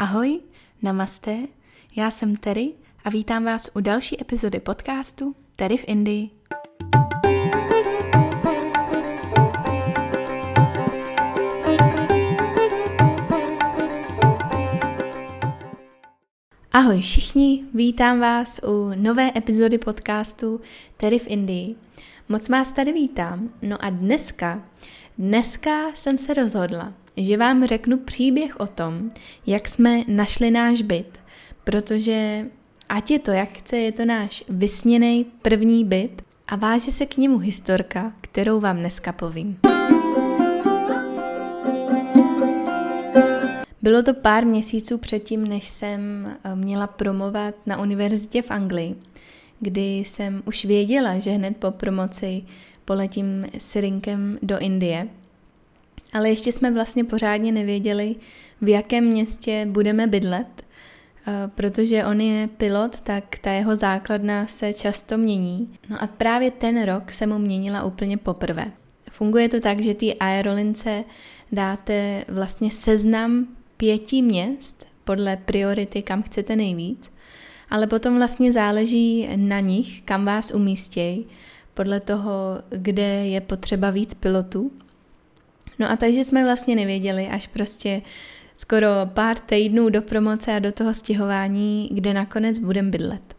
Ahoj, namaste, já jsem Terry a vítám vás u další epizody podcastu Terry v Indii. Ahoj všichni, vítám vás u nové epizody podcastu Terry v Indii. Moc vás tady vítám. No a dneska, dneska jsem se rozhodla, že vám řeknu příběh o tom, jak jsme našli náš byt, protože ať je to jak chce, je to náš vysněný první byt a váže se k němu historka, kterou vám dneska povím. Bylo to pár měsíců předtím, než jsem eh, měla promovat na univerzitě v Anglii, kdy jsem už věděla, že hned po promoci poletím s Rinkem do Indie – ale ještě jsme vlastně pořádně nevěděli, v jakém městě budeme bydlet, eh, protože on je pilot, tak ta jeho základna se často mění. No a právě ten rok se mu měnila úplně poprvé. Funguje to tak, že ty aerolince dáte vlastně seznam pěti měst podle priority, kam chcete nejvíc, ale potom vlastně záleží na nich, kam vás umístějí, podle toho, kde je potřeba víc pilotů No a takže jsme vlastně nevěděli, až prostě skoro pár týdnů do promoce a do toho stěhování, kde nakonec budeme bydlet.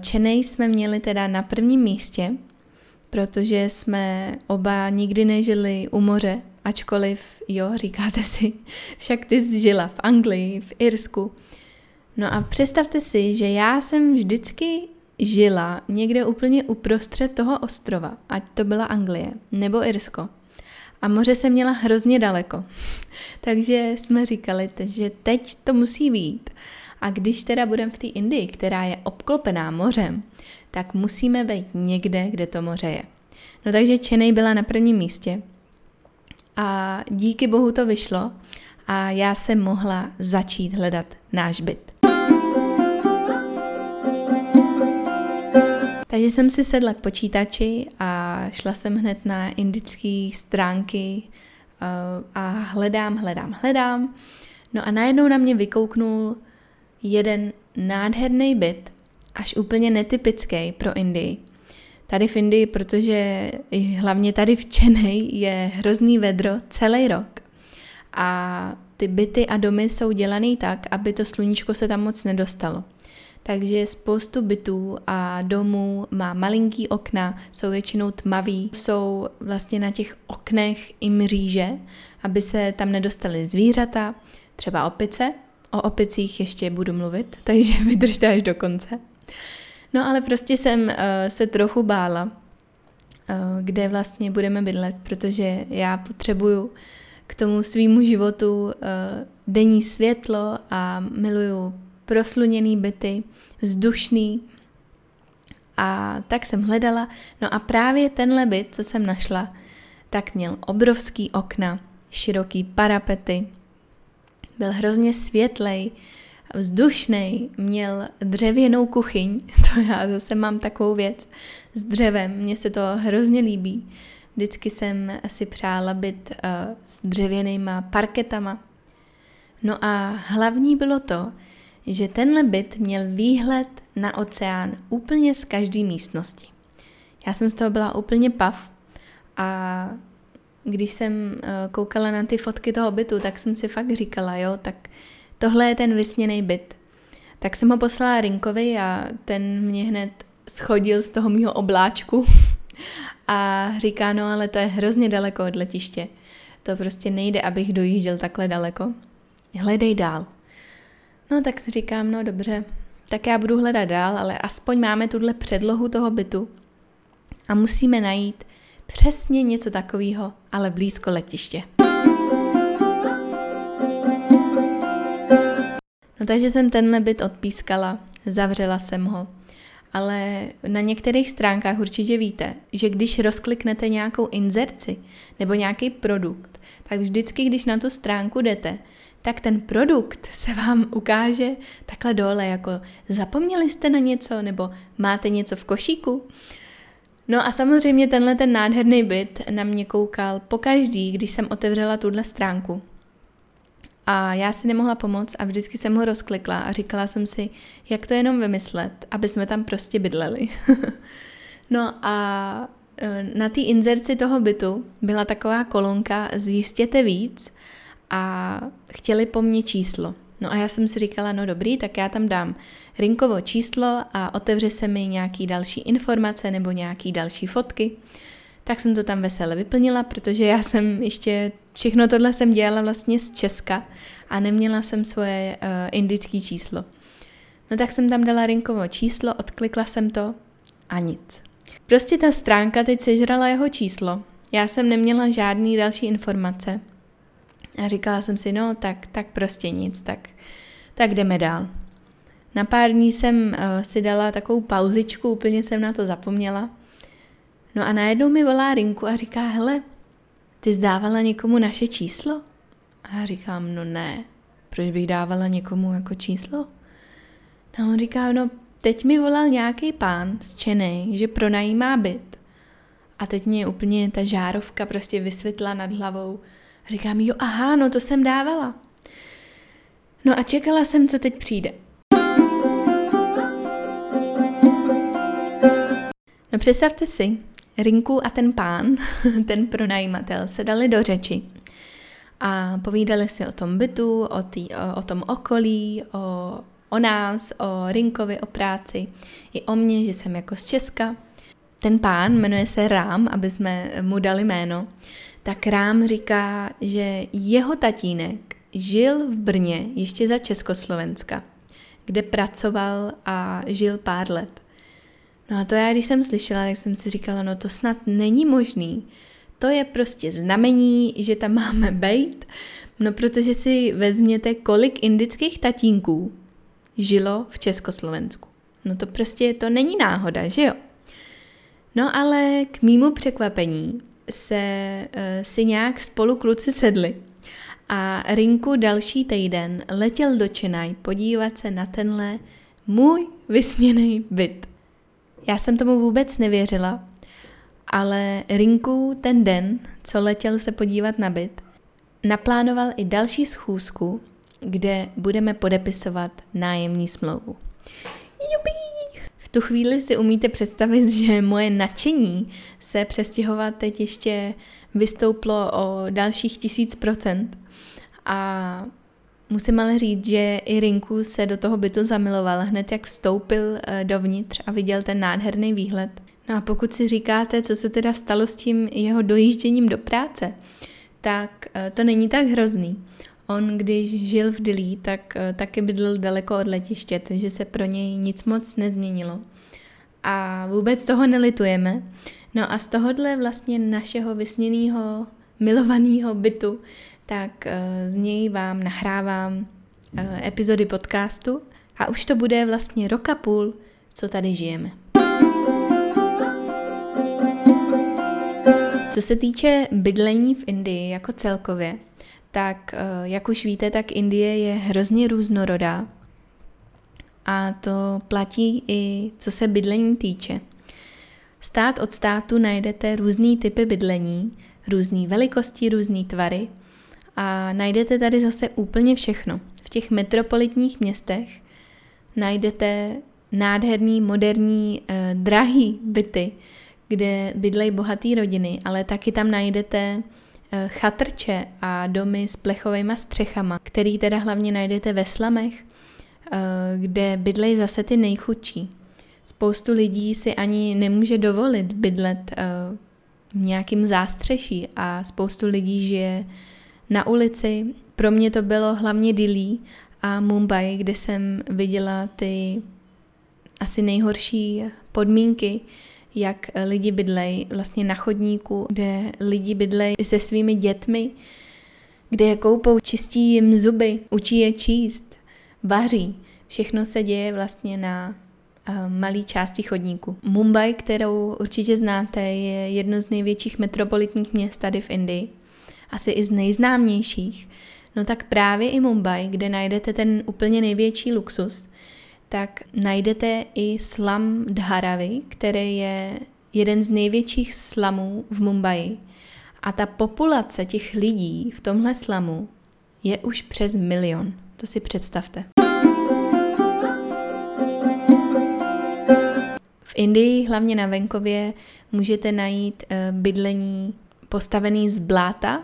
Čenej jsme měli teda na prvním místě, protože jsme oba nikdy nežili u moře, ačkoliv, jo, říkáte si, však ty jsi žila v Anglii, v Irsku. No a představte si, že já jsem vždycky žila někde úplně uprostřed toho ostrova, ať to byla Anglie nebo Irsko. A moře se měla hrozně daleko. Takže jsme říkali, že teď to musí být. A když teda budeme v té Indii, která je obklopená mořem, tak musíme být někde, kde to moře je. No takže Čenej byla na prvním místě. A díky bohu to vyšlo a já jsem mohla začít hledat náš byt. Takže jsem si sedla k počítači a šla jsem hned na indické stránky eh, a hledám, hledám, hledám. No a najednou na mě vykouknul jeden nádherný byt, až úplně netypický pro Indii. Tady v Indii, protože hlavně tady v Čenej je hrozný vedro celý rok. A ty byty a domy jsou dělaný tak, aby to sluníčko se tam moc nedostalo. Takže spoustu bytů a domů má malinký okna, jsou většinou tmavý, jsou vlastně na těch oknech i mříže, aby se tam nedostaly zvířata, třeba opice. O opicích ještě budu mluvit, takže vydržte až do konce. No ale prostě jsem uh, se trochu bála, uh, kde vlastně budeme bydlet, protože já potřebuju k tomu svýmu životu uh, denní světlo a miluju prosluněný byty, vzdušný. A tak jsem hledala, no a právě tenhle byt, co jsem našla, tak měl obrovský okna, široký parapety, byl hrozně světlej, vzdušný, měl dřevěnou kuchyň, to já zase mám takovou věc s dřevem, mně se to hrozně líbí. Vždycky jsem si přála být uh, s dřevěnýma parketama. No a hlavní bylo to, že tenhle byt měl výhled na oceán úplně z každé místnosti. Já jsem z toho byla úplně pav a když jsem eh, koukala na ty fotky toho bytu, tak jsem si fakt říkala, jo, tak tohle je ten vysněný byt. Tak jsem ho poslala Rinkovi a ten mě hned schodil z toho mýho obláčku a říká, no ale to je hrozně daleko od letiště. To prostě nejde, abych dojížděl takhle daleko. Hledej dál. No tak si říkám, no dobře, tak já budu hledat dál, ale aspoň máme tuhle předlohu toho bytu a musíme najít přesně něco takového, ale blízko letiště. No takže jsem tenhle byt odpískala, zavřela jsem ho. Ale na některých stránkách určitě víte, že když rozkliknete nějakou inzerci nebo nějaký produkt, tak vždycky, když na tu stránku jdete, tak ten produkt se vám ukáže takhle dole, jako zapomněli jste na něco, nebo máte něco v košíku. No a samozřejmě tenhle ten nádherný byt na mě koukal pokaždý, když jsem otevřela tuhle stránku. a já si nemohla pomoct a vždycky jsem ho rozklikla a říkala jsem si, jak to jenom vymyslet, aby jsme tam prostě bydleli. no a e, na té inzerci toho bytu byla taková kolonka zjistěte víc a chtěli po mně číslo. No a já jsem si říkala, no dobrý, tak já tam dám rinkovo číslo a otevře se mi nějaký další informace nebo nějaký další fotky. Tak jsem to tam veselé vyplnila, protože já jsem ještě všechno tohle jsem dělala vlastně z Česka a neměla jsem svoje uh, indické číslo. No tak jsem tam dala rinkovo číslo, odklikla jsem to a nic. Prostě ta stránka teď sežrala jeho číslo. Já jsem neměla žádný další informace. A říkala jsem si, no tak, tak prostě nic, tak, tak jdeme dál. Na pár dní jsem uh, si dala takovou pauzičku, úplně jsem na to zapomněla. No a najednou mi volá Rinku a říká, hele, ty zdávala někomu naše číslo? A já říkám, no ne, proč bych dávala někomu jako číslo? A on říká, no teď mi volal nějaký pán z Čeny, že pronajímá byt. A teď mě úplně ta žárovka prostě vysvětla nad hlavou. Říkám, jo, aha, no to jsem dávala. No a čekala jsem, co teď přijde. No představte si, Rinku a ten pán, ten pronajímatel, se dali do řeči a povídali si o tom bytu, o, tý, o, o tom okolí, o, o nás, o Rinkovi, o práci, i o mně, že jsem jako z Česka. Ten pán jmenuje se Rám, aby jsme mu dali jméno, tak Rám říká, že jeho tatínek žil v Brně ještě za Československa, kde pracoval a žil pár let. No a to já, když jsem slyšela, tak jsem si říkala, no to snad není možný. To je prostě znamení, že tam máme bejt, no protože si vezměte, kolik indických tatínků žilo v Československu. No to prostě, to není náhoda, že jo? No ale k mýmu překvapení se uh, si nějak spolu kluci sedli a Rinku další týden letěl do Čenaj podívat se na tenhle můj vysněný byt. Já jsem tomu vůbec nevěřila, ale Rinku ten den, co letěl se podívat na byt, naplánoval i další schůzku, kde budeme podepisovat nájemní smlouvu. Jubi! Tu chvíli si umíte představit, že moje nadšení se přestěhovat teď ještě vystouplo o dalších tisíc procent. A Musím ale říct, že i Rinku se do toho bytu zamiloval hned, jak vstoupil eh, dovnitř a viděl ten nádherný výhled. No a pokud si říkáte, co se teda stalo s tím jeho dojížděním do práce, tak eh, to není tak hrozný. On, když žil v Dili, tak eh, taky bydlel daleko od letiště, takže se pro něj nic moc nezměnilo. A vůbec toho nelitujeme. No a z tohohle vlastně našeho vysněného, milovaného bytu tak eh, z něj vám nahrávám eh, epizody podcastu a už to bude vlastně roka půl, co tady žijeme. Co se týče bydlení v Indii jako celkově, tak eh, jak už víte, tak Indie je hrozně různorodá a to platí i co se bydlení týče. Stát od státu najdete různý typy bydlení, různé velikosti, různé tvary – a najdete tady zase úplně všechno. V těch metropolitních městech najdete nádherný, moderní, eh, drahý byty, kde bydlejí bohatý rodiny, ale taky tam najdete chatrče a domy s plechovými střechama, který teda hlavně najdete ve slamech, eh, kde bydlejí zase ty nejchudší. Spoustu lidí si ani nemůže dovolit bydlet eh, v nějakým zástřeší a spoustu lidí žije na ulici. Pro mě to bylo hlavně Dili a Mumbai, kde jsem viděla ty asi nejhorší podmínky, jak lidi bydlej vlastně na chodníku, kde lidi bydlej se svými dětmi, kde je koupou, čistí jim zuby, učí je číst, vaří. Všechno se děje vlastně na uh, malé části chodníku. Mumbai, kterou určitě znáte, je jedno z největších metropolitních měst tady v Indii asi i z nejznámějších, no tak právě i Mumbai, kde najdete ten úplně největší luxus, tak najdete i slam Dharavi, který je jeden z největších slamů v Mumbai. A ta populace těch lidí v tomhle slamu je už přes milion. To si představte. V Indii, hlavně na venkově, můžete najít eh, bydlení postavený z bláta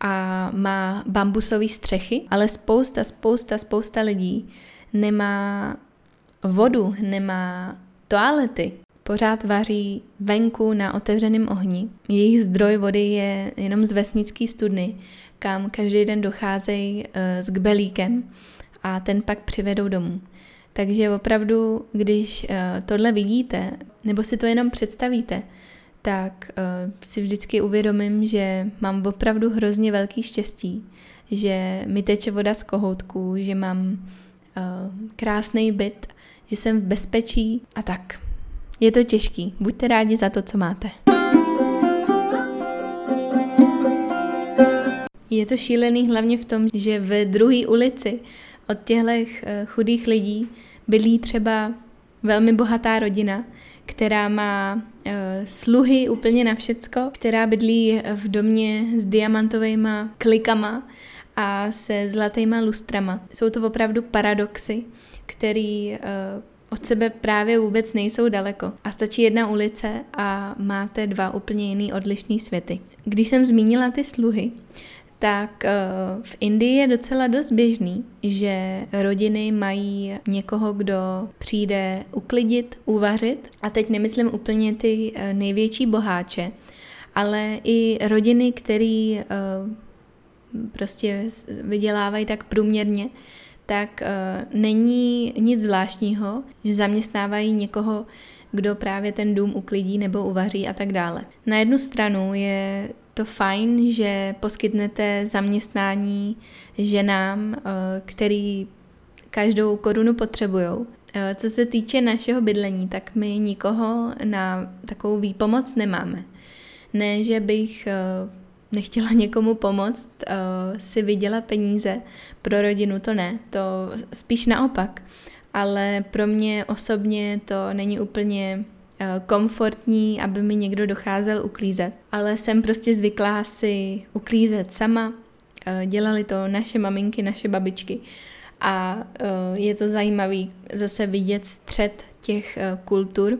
a má bambusové střechy, ale spousta, spousta, spousta lidí nemá vodu, nemá toalety. Pořád vaří venku na otevřeném ohni. Jejich zdroj vody je jenom z vesnický studny, kam každý den docházejí eh, s kbelíkem a ten pak přivedou domů. Takže opravdu, když eh, tohle vidíte, nebo si to jenom představíte, tak uh, si vždycky uvědomím, že mám opravdu hrozně velký štěstí, že mi teče voda z kohoutků, že mám krásný byt, že jsem v bezpečí a tak. Je to těžký, buďte rádi za to, co máte. Je to šílený hlavně v tom, že v druhé ulici od těchto eh, chudých lidí bydlí třeba velmi bohatá rodina, která má uh, sluhy úplně na všecko, která bydlí v domě s diamantovými klikama a se zlatýma lustrama. Jsou to opravdu paradoxy, který uh, od sebe právě vůbec nejsou daleko. A stačí jedna ulice a máte dva úplně jiný odlišný světy. Když jsem zmínila ty sluhy, tak eh, v Indii je docela dost běžný, že rodiny mají někoho, kdo přijde uklidit, uvařit. A teď nemyslím úplně ty eh, největší boháče, ale i rodiny, které eh, prostě vydělávají tak průměrně, tak není nic zvláštního, že zaměstnávají někoho, kdo právě ten dům uklidí nebo uvaří a tak dále. Na jednu stranu je to fajn, že poskytnete zaměstnání ženám, eh, který každou korunu potřebují. Eh, co se týče našeho bydlení, tak my nikoho na takovou výpomoc nemáme. Ne, že bych nechtěla někomu pomoct si vydělat peníze pro rodinu, to ne, to spíš naopak. Ale pro mě osobně to není úplně Eh, komfortní, aby mi někdo docházel uklízet. Ale jsem prostě zvyklá si uklízet sama. Eh, dělali to naše maminky, naše babičky. A eh, je to zajímavý zase vidět střed těch kultur.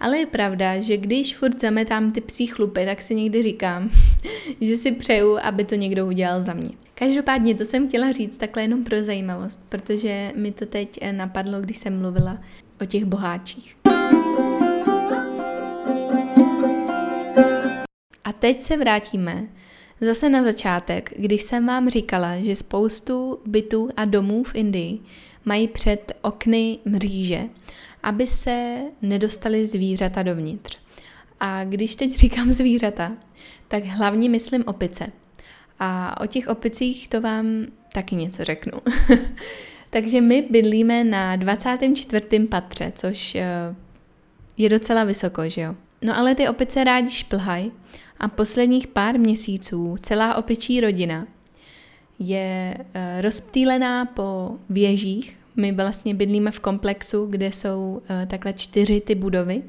Ale je pravda, že když furt zametám ty psí chlupy, tak si někdy říkám, že si přeju, aby to někdo udělal za mě. Každopádně, to jsem chtěla říct takhle jenom pro zajímavost, protože mi to teď napadlo, když jsem mluvila o těch boháčích. A teď se vrátíme zase na začátek, když jsem vám říkala, že spoustu bytů a domů v Indii mají před okny mříže, aby se nedostali zvířata dovnitř. A když teď říkám zvířata, tak hlavně myslím opice. A o těch opicích to vám taky něco řeknu. Takže my bydlíme na 24. patře, což eh, je docela vysoko, že jo? No ale ty opice rádi šplhají a posledních pár měsíců celá opičí rodina je eh, rozptýlená po věžích. My vlastně bydlíme v komplexu, kde jsou eh, takhle čtyři ty budovy.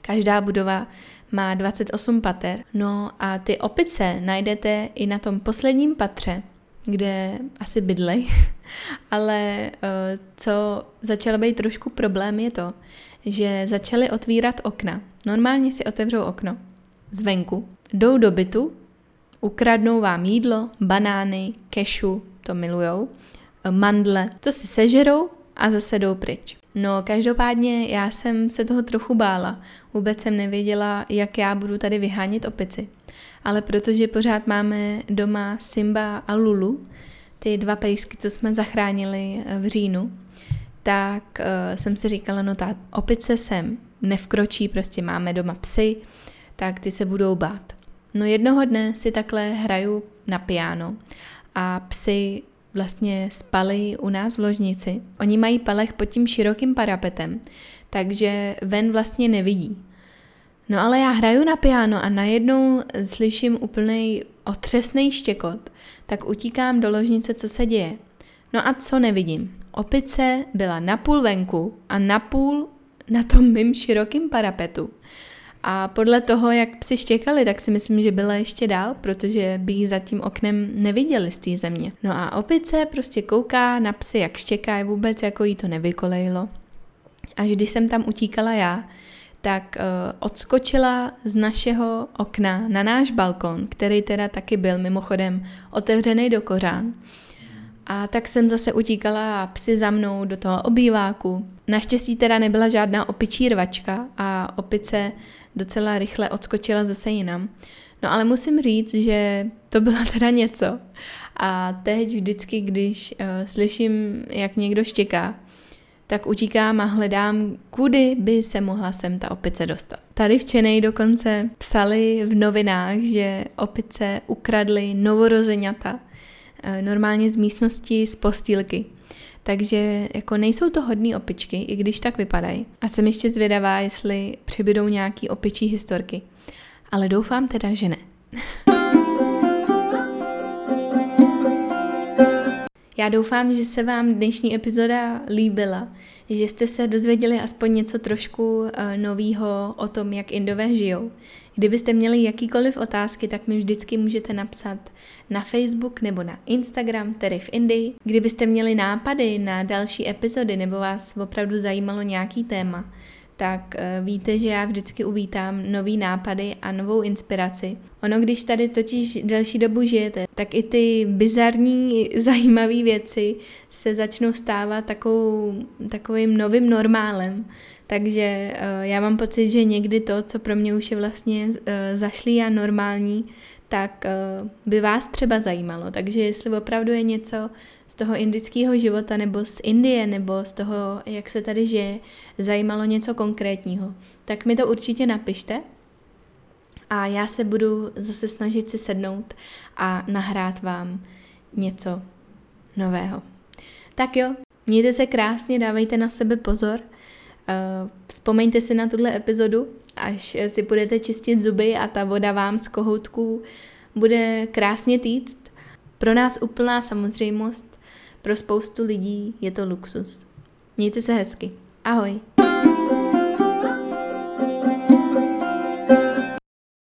Každá budova má 28 pater. No a ty opice najdete i na tom posledním patře, kde asi bydlej. Ale eh, co začalo být trošku problém je to, že začaly otvírat okna. Normálně si otevřou okno zvenku, jdou do bytu, ukradnou vám jídlo, banány, kešu, to milujou, mandle, to si sežerou a zase jdou pryč. No, každopádně já jsem se toho trochu bála. Vůbec jsem nevěděla, jak já budu tady vyhánět opici. Ale protože pořád máme doma Simba a Lulu, ty dva pejsky, co jsme zachránili eh, v říjnu, tak uh, jsem si říkala, no ta opice sem nevkročí, prostě máme doma psy, tak ty se budou bát. No jednoho dne si takhle hraju na piano a psy vlastně spali u nás v ložnici. Oni mají palech pod tím širokým parapetem, takže ven vlastně nevidí. No ale já hraju na piano a najednou slyším úplný otřesný štěkot, tak utíkám do ložnice, co se děje. No a co nevidím? Opice byla napůl venku a napůl na tom mým širokým parapetu A podle toho, jak psi štěkali, tak si myslím, že byla ještě dál, protože by ji za tím oknem neviděli z té země. No a opice prostě kouká na psy, jak štěká, vůbec jako jí to nevykolejilo. Až když jsem tam utíkala já, tak uh, odskočila z našeho okna na náš balkon, který teda taky byl mimochodem otevřený do kořán. A tak jsem zase utíkala a psy za mnou do toho obýváku. Naštěstí teda nebyla žádná opičí rvačka a opice docela rychle odskočila zase jinam. No ale musím říct, že to byla teda něco. A teď vždycky, když uh, slyším, jak někdo štěká, tak utíkám a hledám, kudy by se mohla sem ta opice dostat. Tady v Čenej dokonce psali v novinách, že opice ukradly novorozeňata eh, normálně z místnosti z postýlky. Takže jako nejsou to hodný opičky, i když tak vypadají. A jsem ještě zvědavá, jestli přibydou nějaký opičí historky. Ale doufám teda, že ne. Já doufám, že se vám dnešní epizoda líbila, že jste se dozvěděli aspoň něco trošku eh, nového o tom, jak Indové žijou. Kdybyste měli jakýkoliv otázky, tak mi vždycky můžete napsat na Facebook nebo na Instagram, tedy v Indii. Kdybyste měli nápady na další epizody nebo vás opravdu zajímalo nějaký téma, tak eh, víte, že já vždycky uvítám nový nápady a novou inspiraci. Ono, když tady totiž delší dobu žijete, tak i ty bizarní, zajímavé věci se začnou stávat takovou, takovým novým normálem. Takže uh, já mám pocit, že někdy to, co pro mě už je vlastně uh, zašlý a normální, tak by vás třeba zajímalo. Takže jestli opravdu je něco z toho indického života nebo z Indie nebo z toho, jak se tady žije, zajímalo něco konkrétního, tak mi to určitě napište a já se budu zase snažit si sednout a nahrát vám něco nového. Tak jo, mějte se krásně, dávejte na sebe pozor, uh, vzpomeňte si na tuhle epizodu, až si budete čistit zuby a ta voda vám z kohoutků bude krásně týct. Pro nás úplná samozřejmost, pro spoustu lidí je to luxus. Mějte se hezky. Ahoj.